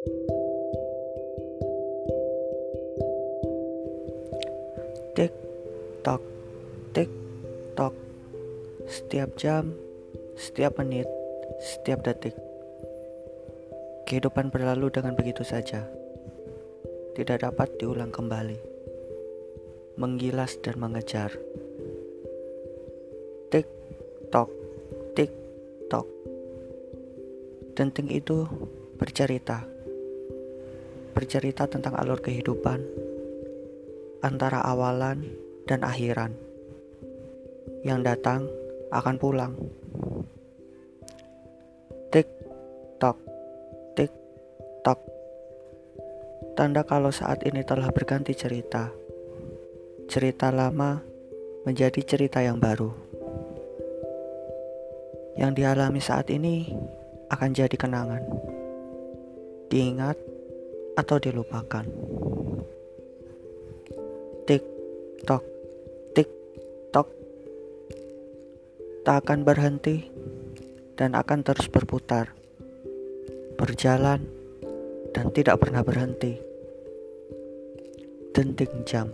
Tik tok, tik tok. Setiap jam, setiap menit, setiap detik. Kehidupan berlalu dengan begitu saja. Tidak dapat diulang kembali. Menggilas dan mengejar. Tik tok, tik tok. Denting itu bercerita. Bercerita tentang alur kehidupan antara awalan dan akhiran. Yang datang akan pulang. Tik tok, tik tok. Tanda kalau saat ini telah berganti cerita. Cerita lama menjadi cerita yang baru. Yang dialami saat ini akan jadi kenangan. Diingat atau dilupakan. Tik tok tik tok. Tak akan berhenti dan akan terus berputar berjalan dan tidak pernah berhenti. Denting jam